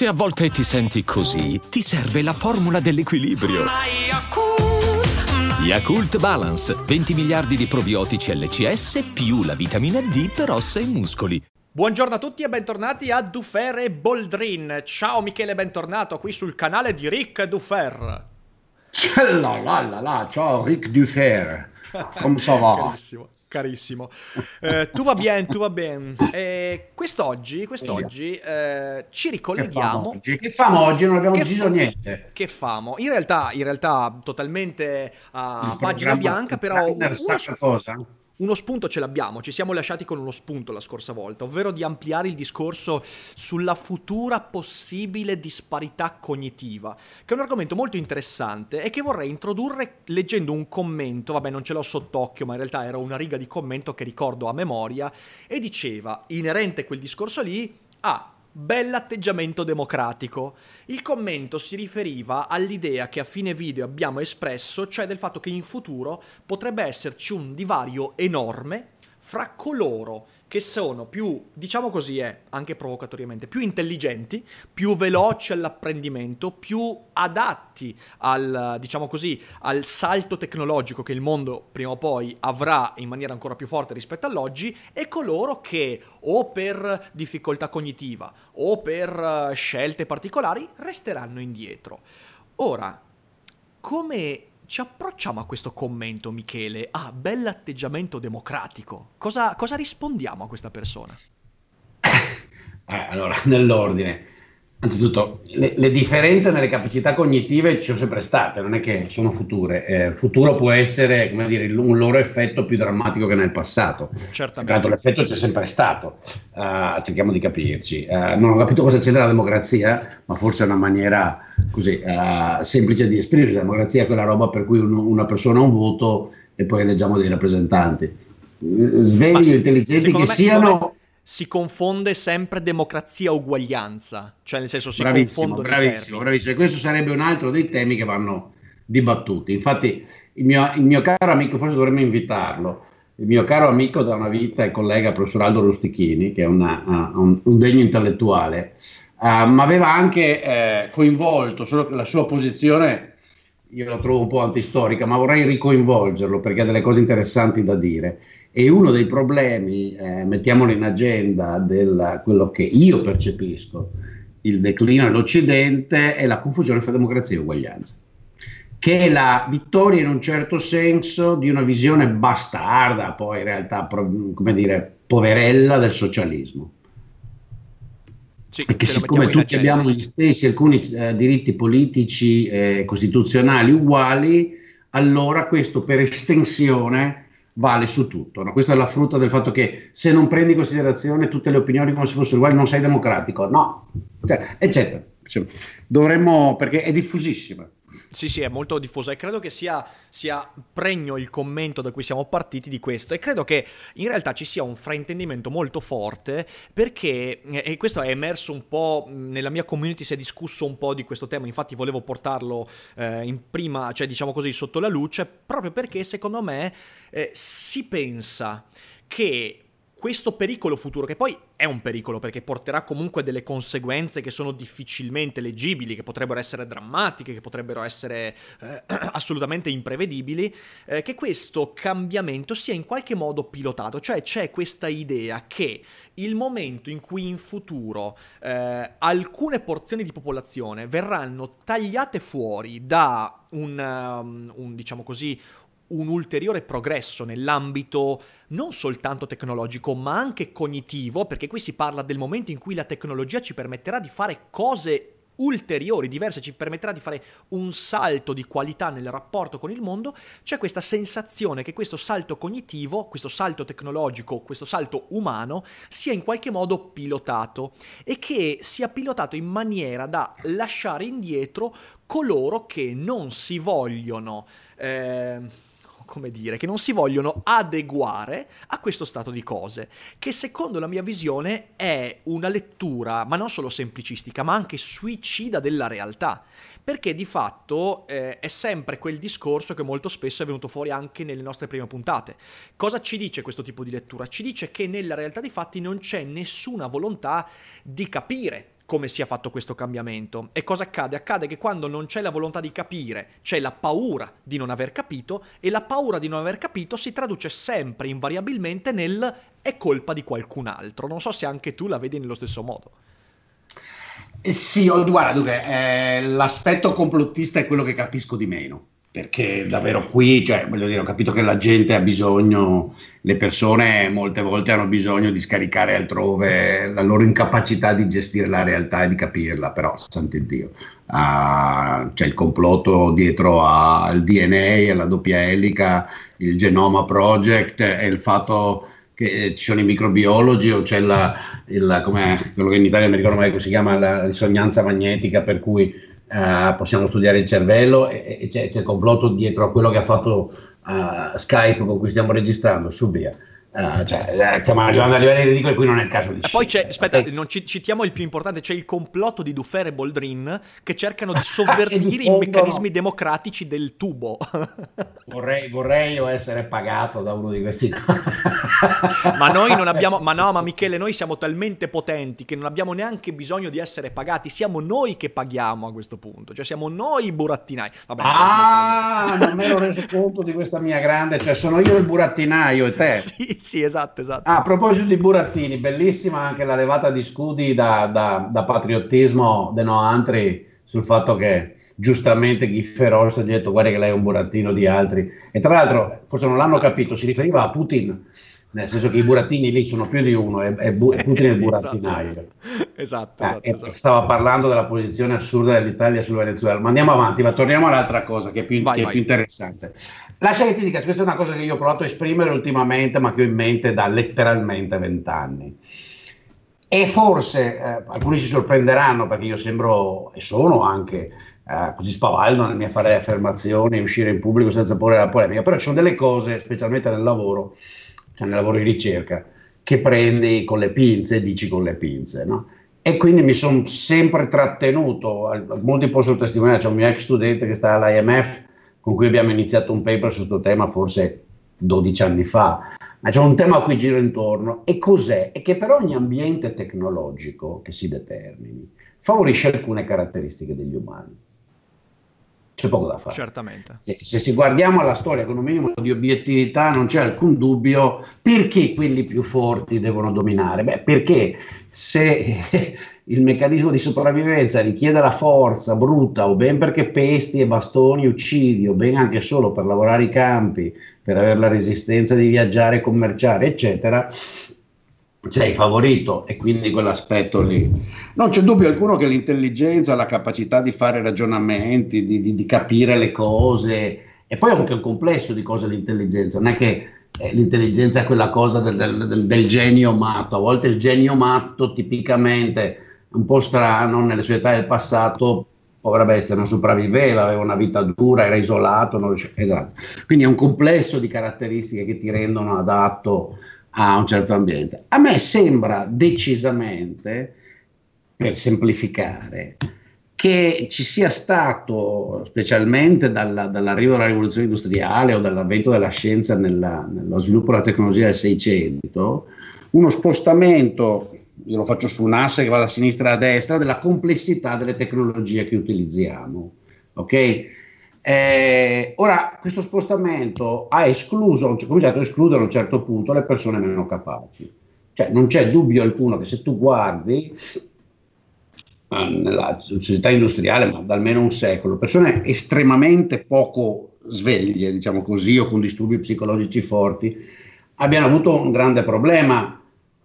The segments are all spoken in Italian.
Se a volte ti senti così, ti serve la formula dell'equilibrio. Yakult Balance, 20 miliardi di probiotici LCS più la vitamina D per ossa e muscoli. Buongiorno a tutti e bentornati a Dufer e Boldrin. Ciao Michele, bentornato qui sul canale di Rick Dufer. La la la la, ciao Rick Dufer. Come ça va? Carissimo. Eh, tu va bien, tu va bien. Eh, quest'oggi, quest'oggi eh, ci ricolleghiamo. Che, che famo oggi? Non abbiamo deciso fa- niente. Che famo? In realtà, in realtà totalmente a pagina bianca, però... Uno, cosa? Uno spunto ce l'abbiamo, ci siamo lasciati con uno spunto la scorsa volta, ovvero di ampliare il discorso sulla futura possibile disparità cognitiva, che è un argomento molto interessante e che vorrei introdurre leggendo un commento, vabbè non ce l'ho sott'occhio, ma in realtà era una riga di commento che ricordo a memoria, e diceva, inerente a quel discorso lì, ah, Bell'atteggiamento democratico. Il commento si riferiva all'idea che a fine video abbiamo espresso, cioè del fatto che in futuro potrebbe esserci un divario enorme fra coloro che sono più, diciamo così, eh, anche provocatoriamente, più intelligenti, più veloci all'apprendimento, più adatti al, diciamo così, al salto tecnologico che il mondo prima o poi avrà in maniera ancora più forte rispetto all'oggi, e coloro che o per difficoltà cognitiva o per eh, scelte particolari resteranno indietro. Ora, come ci approcciamo a questo commento, Michele? Ah, bell'atteggiamento democratico. Cosa, cosa rispondiamo a questa persona? Eh, allora, nell'ordine. Anzitutto, le, le, differenze nelle capacità cognitive ci sono sempre state, non è che sono future. Eh, futuro può essere, come dire, un loro effetto più drammatico che nel passato. Certamente. Tanto l'effetto c'è sempre stato. Uh, cerchiamo di capirci. Uh, non ho capito cosa c'è nella democrazia, ma forse è una maniera così uh, semplice di esprimere la democrazia, quella roba per cui un, una persona ha un voto e poi eleggiamo dei rappresentanti. Svegli intelligenti che siano si confonde sempre democrazia uguaglianza, cioè nel senso si bravissimo, confondono bravissimo, bravissimo. Questo sarebbe un altro dei temi che vanno dibattuti. Infatti, il mio, il mio caro amico, forse dovremmo invitarlo. Il mio caro amico da una vita e collega, professor Aldo Rustichini, che è una, uh, un, un, degno intellettuale, uh, ma aveva anche uh, coinvolto solo la sua posizione, io la trovo un po' antistorica, ma vorrei ricoinvolgerlo perché ha delle cose interessanti da dire. E uno dei problemi, eh, mettiamolo in agenda, di quello che io percepisco, il declino dell'Occidente, è la confusione fra democrazia e uguaglianza, che è la vittoria in un certo senso di una visione bastarda, poi in realtà, come dire, poverella del socialismo. Sì, e che siccome tutti abbiamo gli stessi alcuni eh, diritti politici e eh, costituzionali uguali, allora questo per estensione vale su tutto. No? Questa è la frutta del fatto che se non prendi in considerazione tutte le opinioni come se fossero uguali non sei democratico, no, cioè, eccetera. Dovremmo, perché è diffusissima. Sì, sì, è molto diffuso e credo che sia, sia, pregno il commento da cui siamo partiti di questo. E credo che in realtà ci sia un fraintendimento molto forte perché, e questo è emerso un po' nella mia community, si è discusso un po' di questo tema, infatti volevo portarlo eh, in prima, cioè diciamo così, sotto la luce, proprio perché secondo me eh, si pensa che questo pericolo futuro, che poi è un pericolo perché porterà comunque delle conseguenze che sono difficilmente leggibili, che potrebbero essere drammatiche, che potrebbero essere eh, assolutamente imprevedibili, eh, che questo cambiamento sia in qualche modo pilotato, cioè c'è questa idea che il momento in cui in futuro eh, alcune porzioni di popolazione verranno tagliate fuori da un, um, un diciamo così, un ulteriore progresso nell'ambito non soltanto tecnologico, ma anche cognitivo, perché qui si parla del momento in cui la tecnologia ci permetterà di fare cose ulteriori, diverse, ci permetterà di fare un salto di qualità nel rapporto con il mondo, c'è questa sensazione che questo salto cognitivo, questo salto tecnologico, questo salto umano sia in qualche modo pilotato e che sia pilotato in maniera da lasciare indietro coloro che non si vogliono... Eh, come dire, che non si vogliono adeguare a questo stato di cose, che secondo la mia visione è una lettura, ma non solo semplicistica, ma anche suicida della realtà, perché di fatto eh, è sempre quel discorso che molto spesso è venuto fuori anche nelle nostre prime puntate. Cosa ci dice questo tipo di lettura? Ci dice che nella realtà dei fatti non c'è nessuna volontà di capire come sia fatto questo cambiamento. E cosa accade? Accade che quando non c'è la volontà di capire, c'è la paura di non aver capito e la paura di non aver capito si traduce sempre, invariabilmente, nel è colpa di qualcun altro. Non so se anche tu la vedi nello stesso modo. Eh sì, guarda, dunque, eh, l'aspetto complottista è quello che capisco di meno perché davvero qui, cioè, voglio dire, ho capito che la gente ha bisogno, le persone molte volte hanno bisogno di scaricare altrove la loro incapacità di gestire la realtà e di capirla, però, sant'Iddio, uh, c'è il complotto dietro al DNA, alla doppia elica, il Genoma Project e il fatto che ci sono i microbiologi o c'è la, il, quello che in Italia mi ricordo mai come si chiama, la risonanza magnetica per cui Uh, possiamo studiare il cervello e, e c'è, c'è, il complotto dietro a quello che ha fatto uh, Skype con cui stiamo registrando, su via. Uh, cioè, eh, stiamo arrivando a livelli ridicoli, qui non è il caso di E poi c'è, aspetta, okay. non ci, citiamo il più importante, c'è il complotto di Dufer e Boldrin che cercano di sovvertire i meccanismi democratici del tubo. vorrei, vorrei essere pagato da uno di questi. ma noi non abbiamo, ma no, ma Michele, noi siamo talmente potenti che non abbiamo neanche bisogno di essere pagati, siamo noi che paghiamo a questo punto, cioè siamo noi i burattinai. Vabbè, ah, non mi ero reso conto di questa mia grande, cioè sono io il burattinaio e te. sì, sì, esatto, esatto. Ah, a proposito di burattini, bellissima anche la levata di scudi da, da, da patriottismo de No Antri sul fatto che giustamente Gifferos ha detto guarda che lei è un burattino di altri e tra l'altro forse non l'hanno capito si riferiva a Putin nel senso che i burattini lì sono più di uno e, e, bu- e Putin è il burattinaio. Esatto, esatto, esatto, eh, esatto, stava parlando della posizione assurda dell'Italia sul Venezuela ma andiamo avanti ma torniamo all'altra cosa che è più, vai, che è più interessante. Lascia che ti dica questa è una cosa che io ho provato a esprimere ultimamente ma che ho in mente da letteralmente vent'anni. E forse eh, alcuni si sorprenderanno perché io sembro e sono anche eh, così spavaldo nel mio fare affermazioni uscire in pubblico senza porre la polemica però ci sono delle cose specialmente nel lavoro cioè nel lavoro di ricerca, che prendi con le pinze e dici con le pinze, no? E quindi mi sono sempre trattenuto, molti possono testimoniare, c'è un mio ex studente che sta all'IMF con cui abbiamo iniziato un paper su questo tema forse 12 anni fa, ma c'è un tema a cui giro intorno e cos'è? È che per ogni ambiente tecnologico che si determini favorisce alcune caratteristiche degli umani c'è poco da fare. Certamente. Se, se, si guardiamo alla storia con un minimo di obiettività non c'è alcun dubbio perché quelli più forti devono dominare. Beh, perché se il meccanismo di sopravvivenza richiede la forza bruta o ben perché pesti e bastoni uccidi o ben anche solo per lavorare i campi, per avere la resistenza di viaggiare, commerciare, eccetera, sei favorito e quindi quell'aspetto lì. Non c'è dubbio alcuno che l'intelligenza, la capacità di fare ragionamenti, di, di, di capire le cose, e poi anche un complesso di cose l'intelligenza, non è che eh, l'intelligenza è quella cosa del, del, del, genio matto, a volte il genio matto tipicamente un po' strano nelle società del passato povera bestia, non sopravviveva, aveva una vita dura, era isolato, non riusciva, esatto. Quindi è un complesso di caratteristiche che ti rendono adatto a un certo ambiente. A me sembra decisamente, per semplificare, che ci sia stato, specialmente dalla, dall'arrivo della rivoluzione industriale o dall'avvento della scienza nella, nello sviluppo della tecnologia del Seicento, uno spostamento, io lo faccio su un asse che va da sinistra a destra, della complessità delle tecnologie che utilizziamo. Ok? Eh, ora, questo spostamento ha escluso, ha cominciato a escludere a un certo punto le persone meno capaci. Cioè, non c'è dubbio alcuno che se tu guardi nella società industriale, ma da almeno un secolo, persone estremamente poco sveglie, diciamo così, o con disturbi psicologici forti, abbiano avuto un grande problema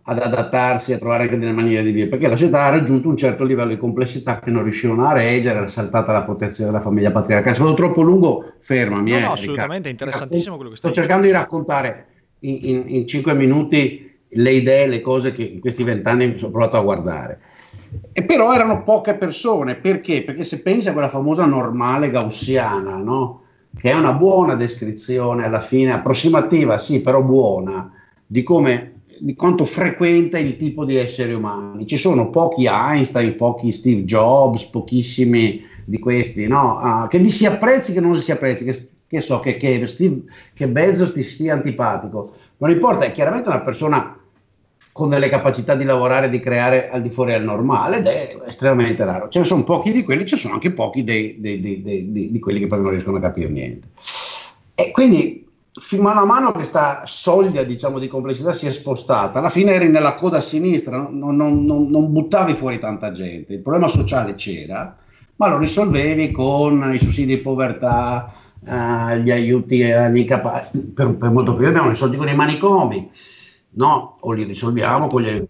ad adattarsi, a trovare anche delle maniere di vivere, perché la società ha raggiunto un certo livello di complessità che non riuscivano a reggere, era saltata la protezione della famiglia patriarcale. Se vado troppo lungo, fermami. No, eh, no assolutamente, è interessantissimo quello che stai Sto cercando di raccontare in, in, in cinque minuti le idee, le cose che in questi vent'anni ho provato a guardare. E però erano poche persone, perché? Perché se pensi a quella famosa normale gaussiana, no? che è una buona descrizione alla fine, approssimativa, sì, però buona, di come di quanto frequenta il tipo di esseri umani. Ci sono pochi Einstein, pochi Steve Jobs, pochissimi di questi, no? Ah, che li si apprezzi, che non li si apprezzi, che, che so, che, che, Steve, che Bezos ti sia antipatico. Non importa, è chiaramente una persona con delle capacità di lavorare di creare al di fuori del normale ed è estremamente raro. Ce ne sono pochi di quelli, ce ne sono anche pochi di quelli che poi non riescono a capire niente. E quindi mano a mano questa soglia diciamo, di complessità si è spostata, alla fine eri nella coda a sinistra, non, non, non, non buttavi fuori tanta gente, il problema sociale c'era, ma lo risolvevi con i sussidi di povertà, eh, gli aiuti agli incapaci, per, per, molto prima abbiamo risolti con i manicomi, no? O li risolviamo con gli aiuti.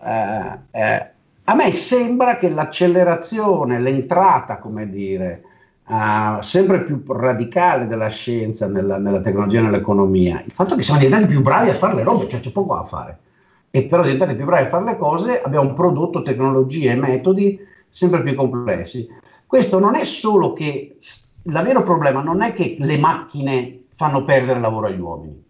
Eh, eh, a me sembra che l'accelerazione, l'entrata, come dire, uh, sempre più radicale della scienza nella, nella tecnologia e nell'economia, il fatto che siamo diventati più bravi a fare le robe, cioè c'è poco da fare, e però diventati più bravi a fare le cose abbiamo prodotto tecnologie e metodi sempre più complessi. Questo non è solo che, il vero problema non è che le macchine fanno perdere lavoro agli uomini,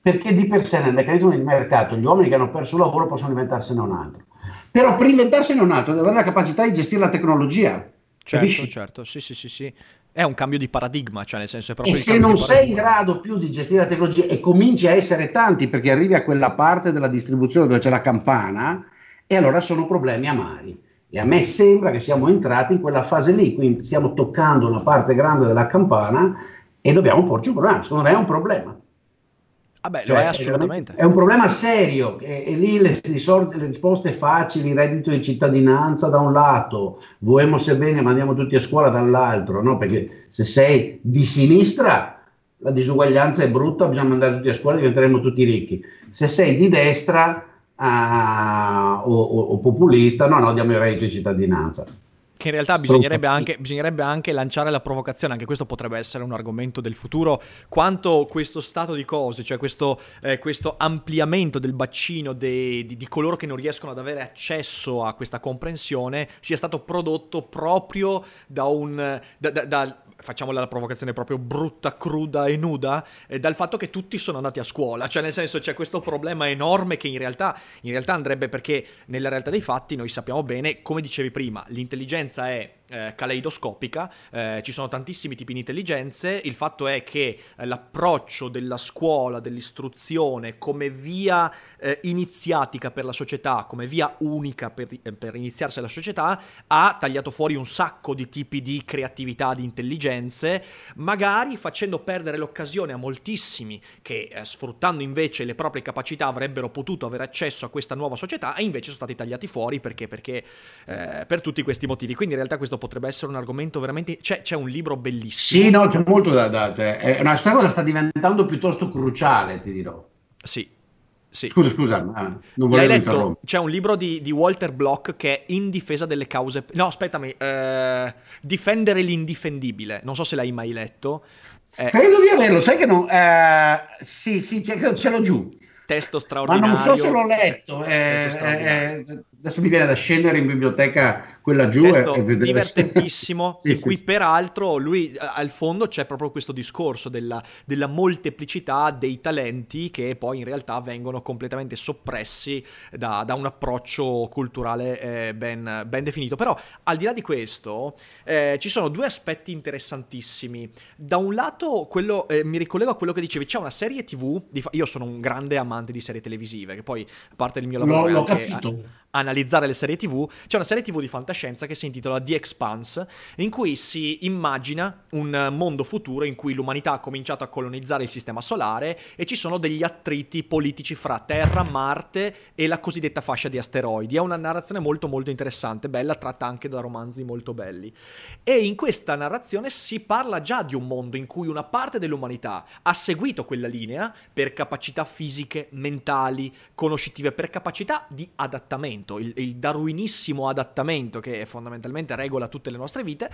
perché di per sé nel meccanismo di mercato gli uomini che hanno perso il lavoro possono diventarsene un altro. Però per diventarsene un altro deve avere la capacità di gestire la tecnologia. Certo, capisci? certo, sì, sì, sì, sì. È un cambio di paradigma, cioè nel senso è proprio... E se non sei in grado più di gestire la tecnologia e cominci a essere tanti perché arrivi a quella parte della distribuzione dove c'è la campana, e allora sono problemi amari. E a me sembra che siamo entrati in quella fase lì, quindi stiamo toccando una parte grande della campana e dobbiamo porci un problema. Secondo me è un problema. Vabbè, lo cioè, è assolutamente. È un problema serio e, e lì le, le, risposte facili, reddito di cittadinanza da un lato, vuoi se bene ma andiamo tutti a scuola dall'altro, no? perché se sei di sinistra la disuguaglianza è brutta, bisogna andare tutti a scuola e diventeremo tutti ricchi. Se sei di destra uh, o, o, o, populista, no, no, diamo il reddito di cittadinanza che in realtà bisognerebbe anche, bisognerebbe anche, lanciare la provocazione, anche questo potrebbe essere un argomento del futuro, quanto questo stato di cose, cioè questo, eh, questo ampliamento del bacino de, di, di, coloro che non riescono ad avere accesso a questa comprensione sia stato prodotto proprio da un... Da, da, da, facciamola la provocazione proprio brutta, cruda e nuda, eh, dal fatto che tutti sono andati a scuola, cioè nel senso c'è questo problema enorme che in realtà, in realtà andrebbe perché nella realtà dei fatti noi sappiamo bene, come dicevi prima, l'intelligenza è eh, caleidoscopica, eh, ci sono tantissimi tipi di intelligenze, il fatto è che eh, l'approccio della scuola, dell'istruzione come via eh, iniziatica per la società, come via unica per, per, iniziarsi alla società, ha tagliato fuori un sacco di tipi di creatività, di intelligenze, magari facendo perdere l'occasione a moltissimi che sfruttando invece le proprie capacità avrebbero potuto avere accesso a questa nuova società e invece sono stati tagliati fuori. Perché, perché per tutti questi motivi. Quindi in realtà questo potrebbe essere un argomento veramente... C'è, c'è un libro bellissimo. Sì, no, c'è molto da... da cioè, questa cosa sta diventando piuttosto cruciale, ti dirò. Sì, sì. Scusa, scusa, non volevo letto, C'è un libro di, di, Walter Block che è In difesa delle cause... No, aspettami. Eh, difendere l'indifendibile. Non so se l'hai mai letto. Eh, Credo di averlo, sai che no? Eh, sì, sì, ce, ce l'ho giù. Testo straordinario. Ma non so se l'ho letto. Eh, eh, adesso mi viene da scendere in biblioteca quella giù Testo e, vedere divertentissimo. Sì, in sì, cui sì. peraltro lui al fondo c'è proprio questo discorso della, della, molteplicità dei talenti che poi in realtà vengono completamente soppressi da, da un approccio culturale eh, ben, ben, definito. Però al di là di questo eh, ci sono due aspetti interessantissimi. Da un lato quello eh, mi ricollego a quello che dicevi c'è una serie tv di, io sono un grande amante di serie televisive che poi parte del mio lavoro l'ho, l'ho capito analizzare le serie TV, c'è una serie TV di fantascienza che si intitola The Expanse, in cui si immagina un mondo futuro in cui l'umanità ha cominciato a colonizzare il sistema solare e ci sono degli attriti politici fra Terra, Marte e la cosiddetta fascia di asteroidi. È una narrazione molto molto interessante, bella, tratta anche da romanzi molto belli. E in questa narrazione si parla già di un mondo in cui una parte dell'umanità ha seguito quella linea per capacità fisiche, mentali, conoscitive, per capacità di adattamento adattamento, il, il darwinissimo adattamento che fondamentalmente regola tutte le nostre vite,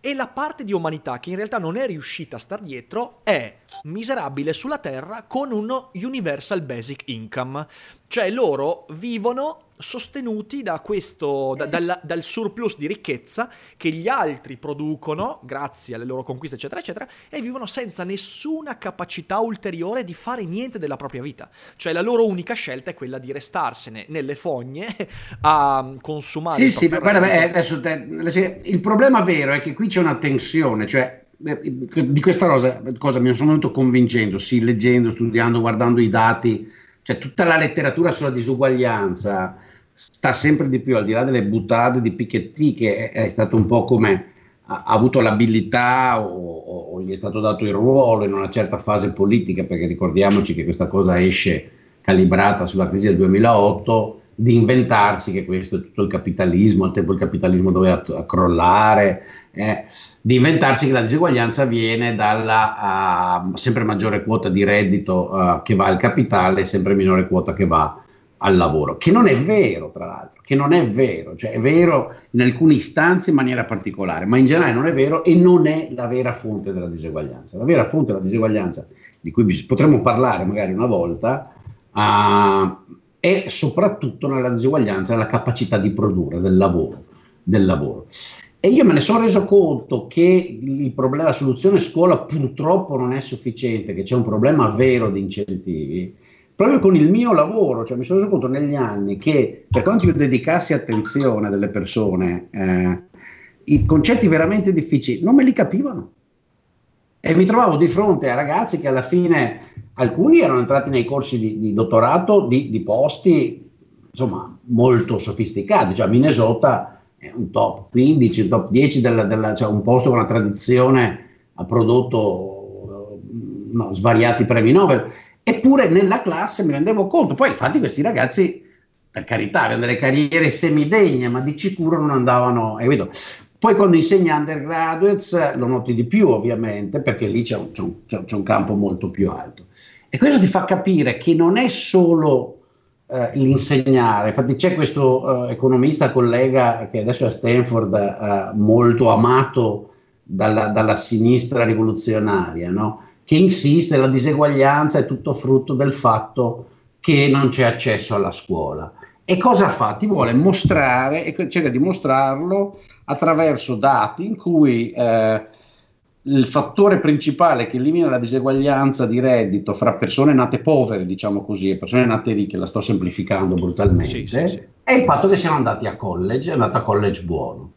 e la parte di umanità che in realtà non è riuscita a star dietro è miserabile sulla Terra con uno Universal Basic Income. Cioè loro vivono sostenuti da questo, da, dal, dal, surplus di ricchezza che gli altri producono grazie alle loro conquiste, eccetera, eccetera, e vivono senza nessuna capacità ulteriore di fare niente della propria vita. Cioè la loro unica scelta è quella di restarsene nelle fogne a consumare. Sì, sì, guarda, beh, adesso te, il problema vero è che qui c'è una tensione, cioè eh, di questa cosa, cosa mi sono venuto convincendo, sì, leggendo, studiando, guardando i dati cioè tutta la letteratura sulla disuguaglianza sta sempre di più al di là delle buttate di Piketty che è, è stato un po' come ha, avuto l'abilità o, o, o, gli è stato dato il ruolo in una certa fase politica perché ricordiamoci che questa cosa esce calibrata sulla crisi del 2008 di inventarsi che questo è tutto il capitalismo, al tempo il capitalismo doveva crollare, eh, di inventarsi che la diseguaglianza viene dalla uh, sempre maggiore quota di reddito uh, che va al capitale e sempre minore quota che va al lavoro, che non è vero tra l'altro, che non è vero, cioè è vero in alcune istanze in maniera particolare, ma in generale non è vero e non è la vera fonte della diseguaglianza. La vera fonte della diseguaglianza, di cui potremmo parlare magari una volta, uh, è soprattutto nella diseguaglianza nella capacità di produrre del lavoro. Del lavoro. E io me ne sono reso conto che problema, la soluzione scuola purtroppo non è sufficiente, che c'è un problema vero di incentivi, proprio con il mio lavoro, cioè mi sono reso conto negli anni che per quanto io dedicassi attenzione delle persone, eh, i concetti veramente difficili non me li capivano. E mi trovavo di fronte a ragazzi che alla fine, alcuni erano entrati nei corsi di, di dottorato di, di, posti, insomma, molto sofisticati, cioè Minnesota un top 15, un top 10 della, della, cioè un posto con una tradizione ha prodotto no, svariati premi Nobel. Eppure nella classe mi rendevo conto, poi infatti questi ragazzi, per carità, avevano delle carriere semidegne, ma di sicuro non andavano, hai capito? Poi quando insegni undergraduates lo noti di più ovviamente, perché lì c'è un, c'è un, c'è un campo molto più alto. E questo ti fa capire che non è solo eh, l'insegnare. Infatti c'è questo eh, economista collega che adesso è a Stanford, eh, molto amato dalla, dalla sinistra rivoluzionaria, no? che insiste, la diseguaglianza è tutto frutto del fatto che non c'è accesso alla scuola. E cosa fa? Ti vuole mostrare, e cerca di mostrarlo attraverso dati in cui eh, il fattore principale che elimina la diseguaglianza di reddito fra persone nate povere, diciamo così, e persone nate ricche, la sto semplificando brutalmente, sì, sì, sì. è il fatto che siano andati a college, è andato a college buono.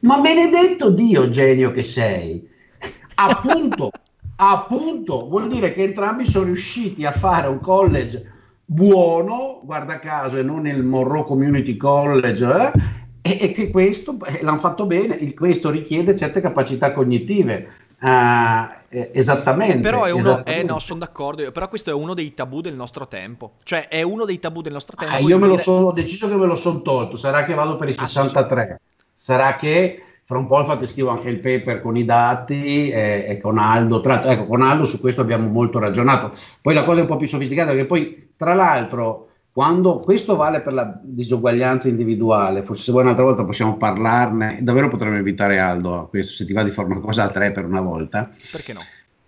Ma benedetto Dio, genio che sei, appunto, appunto, vuol dire che entrambi sono riusciti a fare un college buono, guarda caso, e non il Monroe Community College, eh, e, che questo eh, l'hanno fatto bene, il, questo richiede certe capacità cognitive. Uh, esattamente. Però è uno, eh, no, sono d'accordo, però questo è uno dei tabù del nostro tempo. Cioè, è uno dei tabù del nostro tempo. Ah, io me lo sono, ho deciso che me lo sono tolto. Sarà che vado per i 63. Ah, sì. Sarà che fra un po' infatti scrivo anche il paper con i dati e, e con Aldo. Tra, ecco, con Aldo su questo abbiamo molto ragionato. Poi la cosa è un po' più sofisticata perché poi, tra l'altro, quando questo vale per la disuguaglianza individuale, forse se vuoi un'altra volta possiamo parlarne, davvero potremmo invitare Aldo a questo, se ti va di fare una cosa a tre per una volta. Perché no?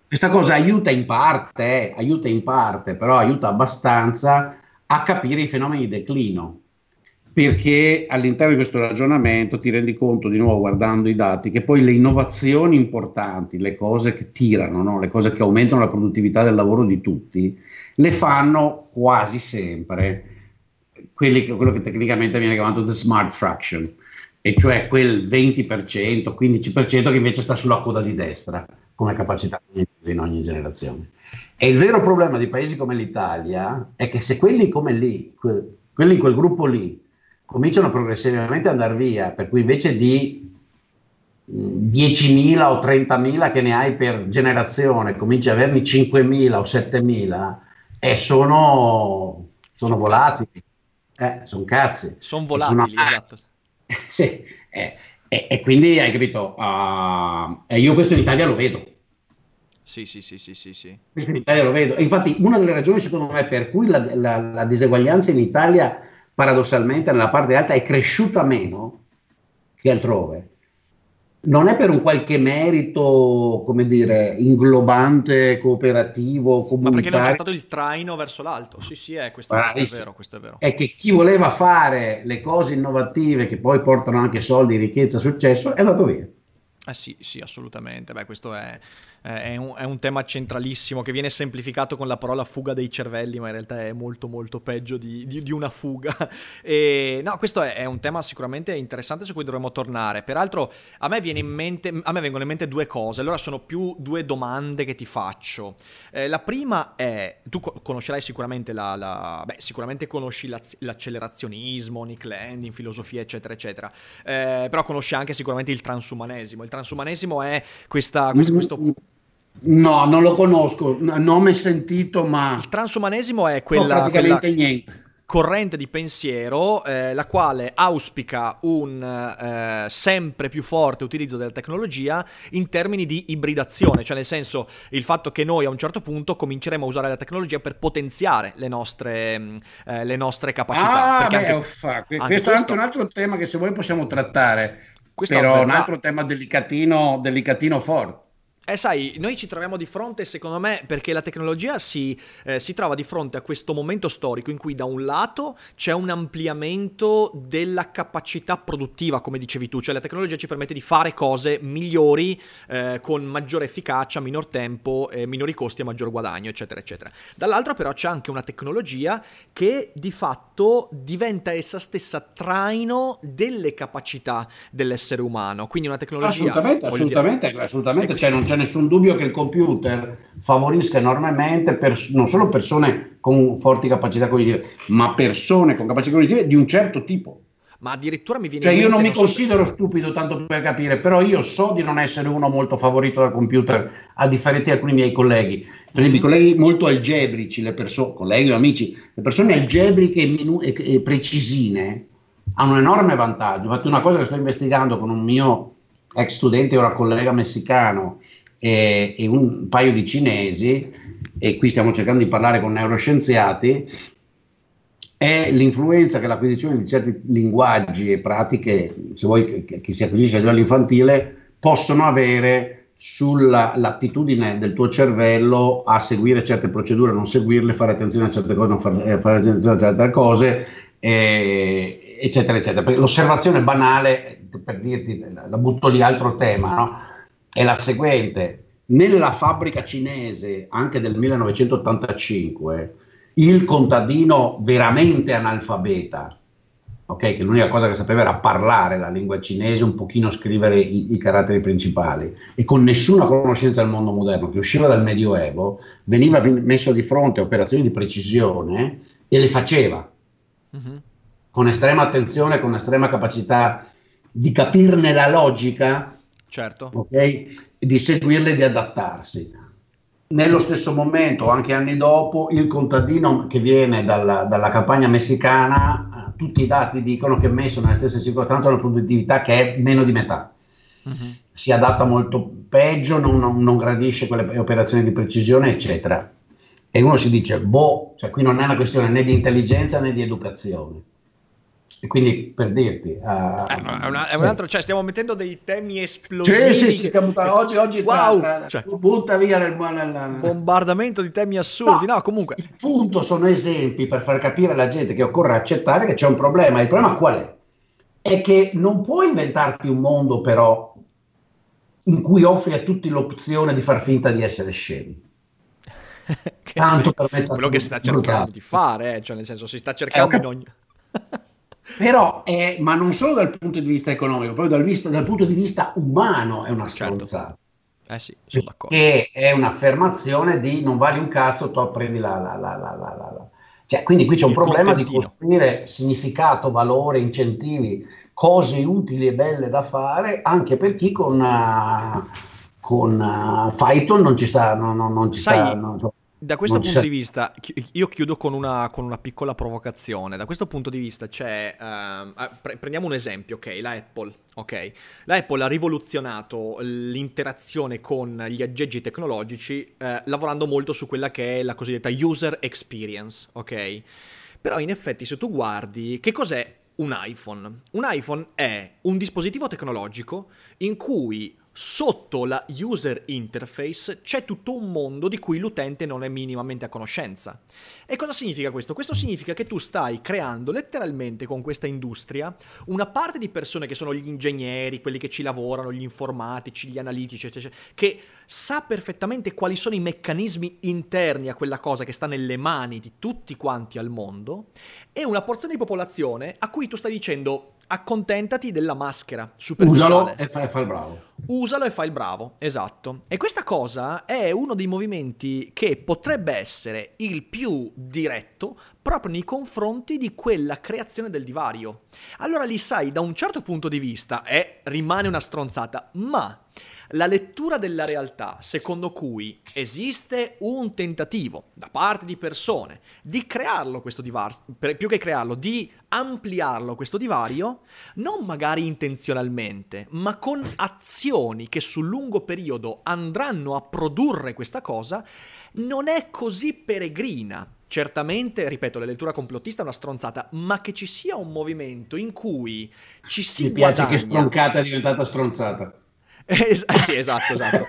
Questa cosa aiuta in parte, eh, aiuta in parte, però aiuta abbastanza a capire i fenomeni di declino perché all'interno di questo ragionamento ti rendi conto di nuovo guardando i dati che poi le innovazioni importanti, le cose che tirano, no? le cose che aumentano la produttività del lavoro di tutti, le fanno quasi sempre quelli, quello che tecnicamente viene chiamato the smart fraction, e cioè quel 20%, 15% che invece sta sulla coda di destra come capacità in ogni generazione. E il vero problema di paesi come l'Italia è che se quelli come lì, quelli in quel gruppo lì, cominciano progressivamente ad andare via, per cui invece di 10.000 o 30.000 che ne hai per generazione, cominci ad averne 5.000 o 7.000 e sono, sono volatili, eh, sono cazzi. Sono volatili, sono, esatto. sì, eh, e, e, quindi hai capito, uh, e io questo in Italia lo vedo. Sì, sì, sì, sì, sì, sì. Questo in Italia lo vedo. Infatti una delle ragioni secondo me per cui la, la, la diseguaglianza in Italia paradossalmente nella parte alta è cresciuta meno che altrove. Non è per un qualche merito, come dire, inglobante, cooperativo, comunitario. Ma perché non c'è stato il traino verso l'alto. Sì, sì, è, questo, questo, è vero, questo è vero. È che chi voleva fare le cose innovative che poi portano anche soldi, ricchezza, successo, è andato via. Eh sì, sì, assolutamente. Beh, questo è, è un, è un, tema centralissimo che viene semplificato con la parola fuga dei cervelli, ma in realtà è molto molto peggio di, di, di una fuga. E, no, questo è, è, un tema sicuramente interessante su cui dovremmo tornare. Peraltro a me, mente, a me, vengono in mente due cose, allora sono più due domande che ti faccio. Eh, la prima è, tu conoscerai sicuramente la... la beh, sicuramente conosci l'accelerazionismo, Nick Land, in filosofia, eccetera, eccetera. Eh, però conosci anche sicuramente il transumanesimo. Il transumanesimo è questa, questo, questo No, non lo conosco, non mi sentito, ma... Il transumanesimo è quella... No, praticamente quella... niente corrente di pensiero eh, la quale auspica un eh, sempre più forte utilizzo della tecnologia in termini di ibridazione, cioè nel senso il fatto che noi a un certo punto cominceremo a usare la tecnologia per potenziare le nostre, mm, eh, le nostre capacità. Ah, beh, anche, uffa. questo, questo è anche un altro tema che se vuoi possiamo trattare, però è un altro tema delicatino, delicatino forte. Eh sai, noi ci troviamo di fronte, secondo me, perché la tecnologia si, eh, si, trova di fronte a questo momento storico in cui da un lato c'è un ampliamento della capacità produttiva, come dicevi tu, cioè la tecnologia ci permette di fare cose migliori eh, con maggiore efficacia, minor tempo, eh, minori costi e maggior guadagno, eccetera, eccetera. Dall'altro però c'è anche una tecnologia che di fatto diventa essa stessa traino delle capacità dell'essere umano, quindi una tecnologia... Assolutamente, assolutamente, dire, assolutamente, cioè non c'è nessun dubbio che il computer favorisca enormemente pers- non solo persone con forti capacità cognitive, ma persone con capacità cognitive di un certo tipo. Ma addirittura mi viene cioè, io non mi non considero so... stupido tanto per capire, però io so di non essere uno molto favorito dal computer, a differenza di alcuni miei colleghi. Per esempio, mm-hmm. colleghi molto algebrici, le persone, colleghi o amici, le persone algebriche e, minu- e, e precisine hanno un enorme vantaggio. Infatti, una cosa che sto investigando con un mio ex studente, ora collega messicano, e, e un paio di cinesi, e qui stiamo cercando di parlare con neuroscienziati, è l'influenza che l'acquisizione di certi linguaggi e pratiche, se vuoi che, che si acquisisce a livello infantile, possono avere sull'attitudine del tuo cervello a seguire certe procedure, non seguirle, fare attenzione a certe cose, non fare, eh, fare attenzione a certe cose, eh, eccetera, eccetera. Perché l'osservazione banale, per dirti, la butto lì altro tema, no? È la seguente. Nella fabbrica cinese, anche del 1985, il contadino veramente analfabeta, okay, che l'unica cosa che sapeva era parlare la lingua cinese, un pochino scrivere i, i, caratteri principali, e con nessuna conoscenza del mondo moderno, che usciva dal Medioevo, veniva messo di fronte a operazioni di precisione e le faceva. Uh-huh. Con estrema attenzione, con estrema capacità di capirne la logica certo. okay? di seguirle e di adattarsi. Nello stesso momento, anche anni dopo, il contadino che viene dalla, dalla campagna messicana, tutti i dati dicono che messo nelle stesse circostanze ha una produttività che è meno di metà. Uh-huh. Si adatta molto peggio, non, non, non gradisce quelle operazioni di precisione, eccetera. E uno si dice, boh, cioè qui non è una questione né di intelligenza né di educazione. E quindi per dirti, uh, è, una, è un altro, cioè stiamo mettendo dei temi esplosivi. Sì, sì, sì, stiamo, oggi, oggi wow, tra, cioè, butta via nel, nel, bombardamento di temi assurdi. No, no, comunque. Il punto sono esempi per far capire alla gente che occorre accettare che c'è un problema. Il problema qual è? È che non puoi inventarti un mondo, però, in cui offri a tutti l'opzione di far finta di essere scemi. Tanto per quello che sta cercando di fare, eh? cioè nel senso si sta cercando eh, okay. in ogni però è, ma non solo dal punto di vista economico, proprio dal, vista, dal punto di vista umano è una certo. stronzata. Eh sì, sono d'accordo. Che è un'affermazione di non vali un cazzo, tu prendi la, la, la, la, la. Cioè, quindi qui c'è un Il problema contentino. di costruire significato, valore, incentivi, cose utili e belle da fare anche per chi con, uh, con uh, Python non ci sta. Non, non, non ci Sai, sta non, da questo punto di vista, io chiudo con una, con una, piccola provocazione. Da questo punto di vista c'è. Uh, pre- prendiamo un esempio, ok? La Apple. Ok, la Apple ha rivoluzionato l'interazione con gli aggeggi tecnologici eh, lavorando molto su quella che è la cosiddetta user experience, ok? Però in effetti se tu guardi che cos'è un iPhone? Un iPhone è un dispositivo tecnologico in cui sotto la user interface c'è tutto un mondo di cui l'utente non è minimamente a conoscenza. E cosa significa questo? Questo significa che tu stai creando letteralmente con questa industria una parte di persone che sono gli ingegneri, quelli che ci lavorano, gli informatici, gli analitici, eccetera, che sa perfettamente quali sono i meccanismi interni a quella cosa che sta nelle mani di tutti quanti al mondo, e una porzione di popolazione a cui tu stai dicendo accontentati della maschera superficiale. Usalo e fai, fai il bravo. Usalo e fai il bravo, esatto. E questa cosa è uno dei movimenti che potrebbe essere il più diretto proprio nei confronti di quella creazione del divario. Allora lì sai, da un certo punto di vista, eh, rimane una stronzata, ma la lettura della realtà secondo cui esiste un tentativo da parte di persone di crearlo questo divario, più che crearlo, di ampliarlo questo divario, non magari intenzionalmente, ma con azioni che sul lungo periodo andranno a produrre questa cosa, non è così peregrina. Certamente, ripeto, la lettura complottista è una stronzata, ma che ci sia un movimento in cui ci si Mi piace che stroncata è diventata stronzata. Es- sì, esatto, esatto.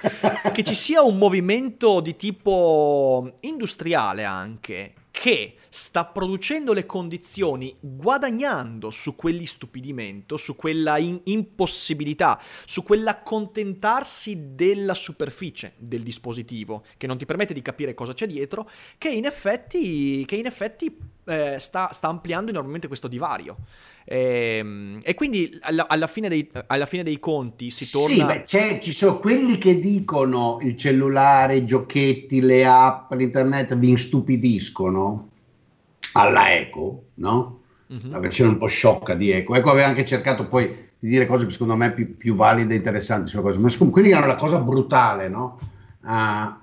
che ci sia un movimento di tipo industriale anche che sta producendo le condizioni guadagnando su quell'istupidimento, su quella in- impossibilità, su quell'accontentarsi della superficie del dispositivo, che non ti permette di capire cosa c'è dietro, che in effetti, che in effetti eh, sta, sta ampliando enormemente questo divario. E, ehm, e quindi alla, alla, fine dei, alla, fine dei, conti si torna... Sì, beh, ci sono quelli che dicono il cellulare, i giochetti, le app, l'internet vi instupidiscono alla Eco, no? Uh-huh. La versione un po' sciocca di Eco. Eco aveva anche cercato poi di dire cose che secondo me più, più valide e interessanti sulla cosa, ma quelli erano la cosa brutale, no? Uh,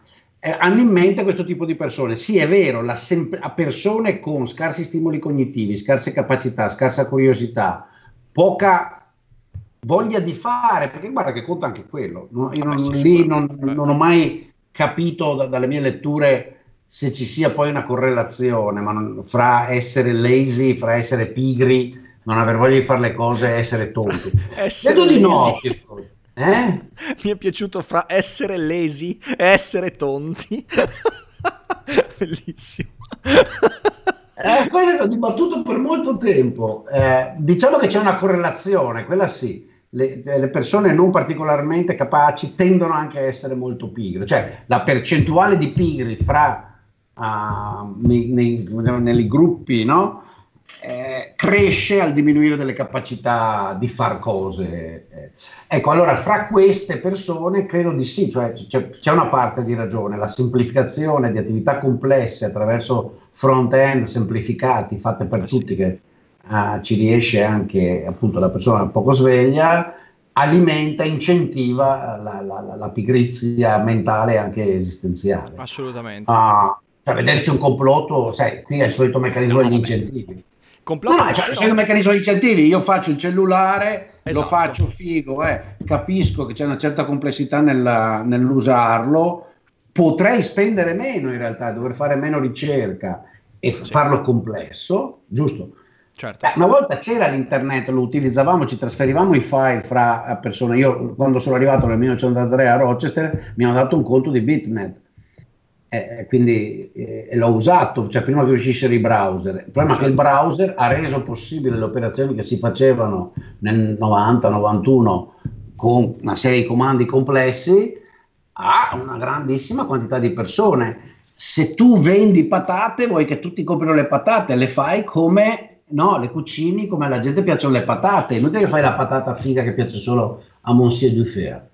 eh, hanno in mente questo tipo di persone. Sì, è vero, la sem- a persone con scarsi stimoli cognitivi, scarse capacità, scarsa curiosità, poca voglia di fare, perché guarda che conta anche quello. No, io non, sì, lì non, non, ho mai capito da, dalle mie letture se ci sia poi una correlazione non, fra essere lazy, fra essere pigri, non aver voglia di fare le cose e essere tonti. Vedo di no. Eh? Mi è piaciuto fra essere lesi e essere tonti. Bellissimo. Eh, quello ho dibattuto per molto tempo. Eh, diciamo che c'è una correlazione, quella sì. Le, le, persone non particolarmente capaci tendono anche a essere molto pigre, cioè la percentuale di pigri fra uh, nei, nei, nei, gruppi no? Eh, cresce al diminuire delle capacità di far cose. Eh. Ecco, allora fra queste persone credo di sì, cioè c'è, c'è una parte di ragione, la semplificazione di attività complesse attraverso front-end semplificati, fatte per sì. tutti, che uh, ci riesce anche appunto la persona poco sveglia, alimenta, incentiva la, la, la, pigrizia mentale e anche esistenziale. Assolutamente. Uh, per vederci un complotto, sai, qui è il solito meccanismo degli incentivi. Complotto, no, no, cioè, c'è un meccanismo di incentivi, io faccio il cellulare, esatto. lo faccio figo, eh. capisco che c'è una certa complessità nella, nell'usarlo, potrei spendere meno in realtà, dover fare meno ricerca e sì. farlo complesso, giusto? Certo. Beh, una volta c'era l'internet, lo utilizzavamo, ci trasferivamo i file fra persone. Io quando sono arrivato nel 1993 a Rochester mi hanno dato un conto di Bitnet eh, quindi eh, l'ho usato, cioè prima che uscissero i browser. Il problema è che il browser ha reso possibile le operazioni che si facevano nel 90-91 con una serie di comandi complessi a una grandissima quantità di persone. Se tu vendi patate, vuoi che tutti comprino le patate, le fai come no, le cucini come alla gente piacciono le patate, non che fai la patata figa che piace solo a Monsieur Dufer.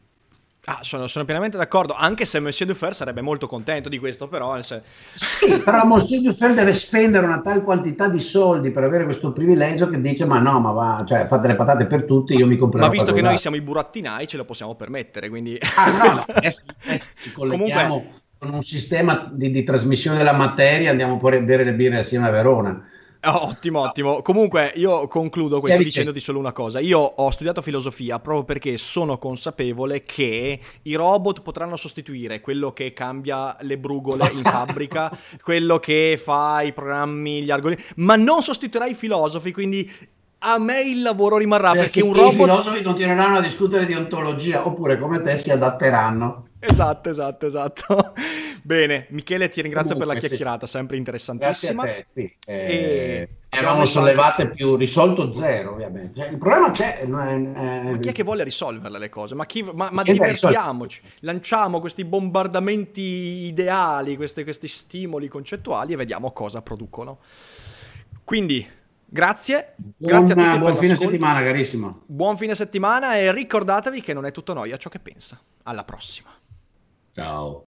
Ah, sono, sono, pienamente d'accordo, anche se Monsieur Dufer sarebbe molto contento di questo, però... Se... Sì, però Monsieur Dufer deve spendere una tal quantità di soldi per avere questo privilegio che dice, ma no, ma va, cioè fate le patate per tutti, io mi comprerò Ma visto che noi siamo i burattinai, ce lo possiamo permettere, quindi... Ah, no, no, adesso, adesso ci colleghiamo Comunque... con un sistema di, di, trasmissione della materia, andiamo poi a bere le birre assieme a Verona. Oh, ottimo, ottimo. Comunque io concludo questo dicendoti solo una cosa. Io ho studiato filosofia proprio perché sono consapevole che i robot potranno sostituire quello che cambia le brugole in fabbrica, quello che fa i programmi, gli algoritmi, ma non sostituirà i filosofi, quindi a me il lavoro rimarrà Perché, perché un i robot... filosofi continueranno a discutere di ontologia oppure come te si adatteranno. Esatto, esatto, esatto. Bene, Michele, ti ringrazio Comunque, per la sì. chiacchierata, sempre Grazie a interessantissima. te. sì. E Eh, messo sollevate più risolto zero, ovviamente. Cioè, il problema c'è. non è- Ma chi è che vuole risolverle le cose? Ma, chi, ma, ma divertiamoci, lanciamo questi bombardamenti ideali, questi, questi stimoli concettuali e vediamo cosa producono. Quindi, grazie, grazie a Buon- tutti buon fine settimana, carissimo. Buon fine settimana e ricordatevi che non è tutto noia ciò che pensa. Alla prossima. Ciao.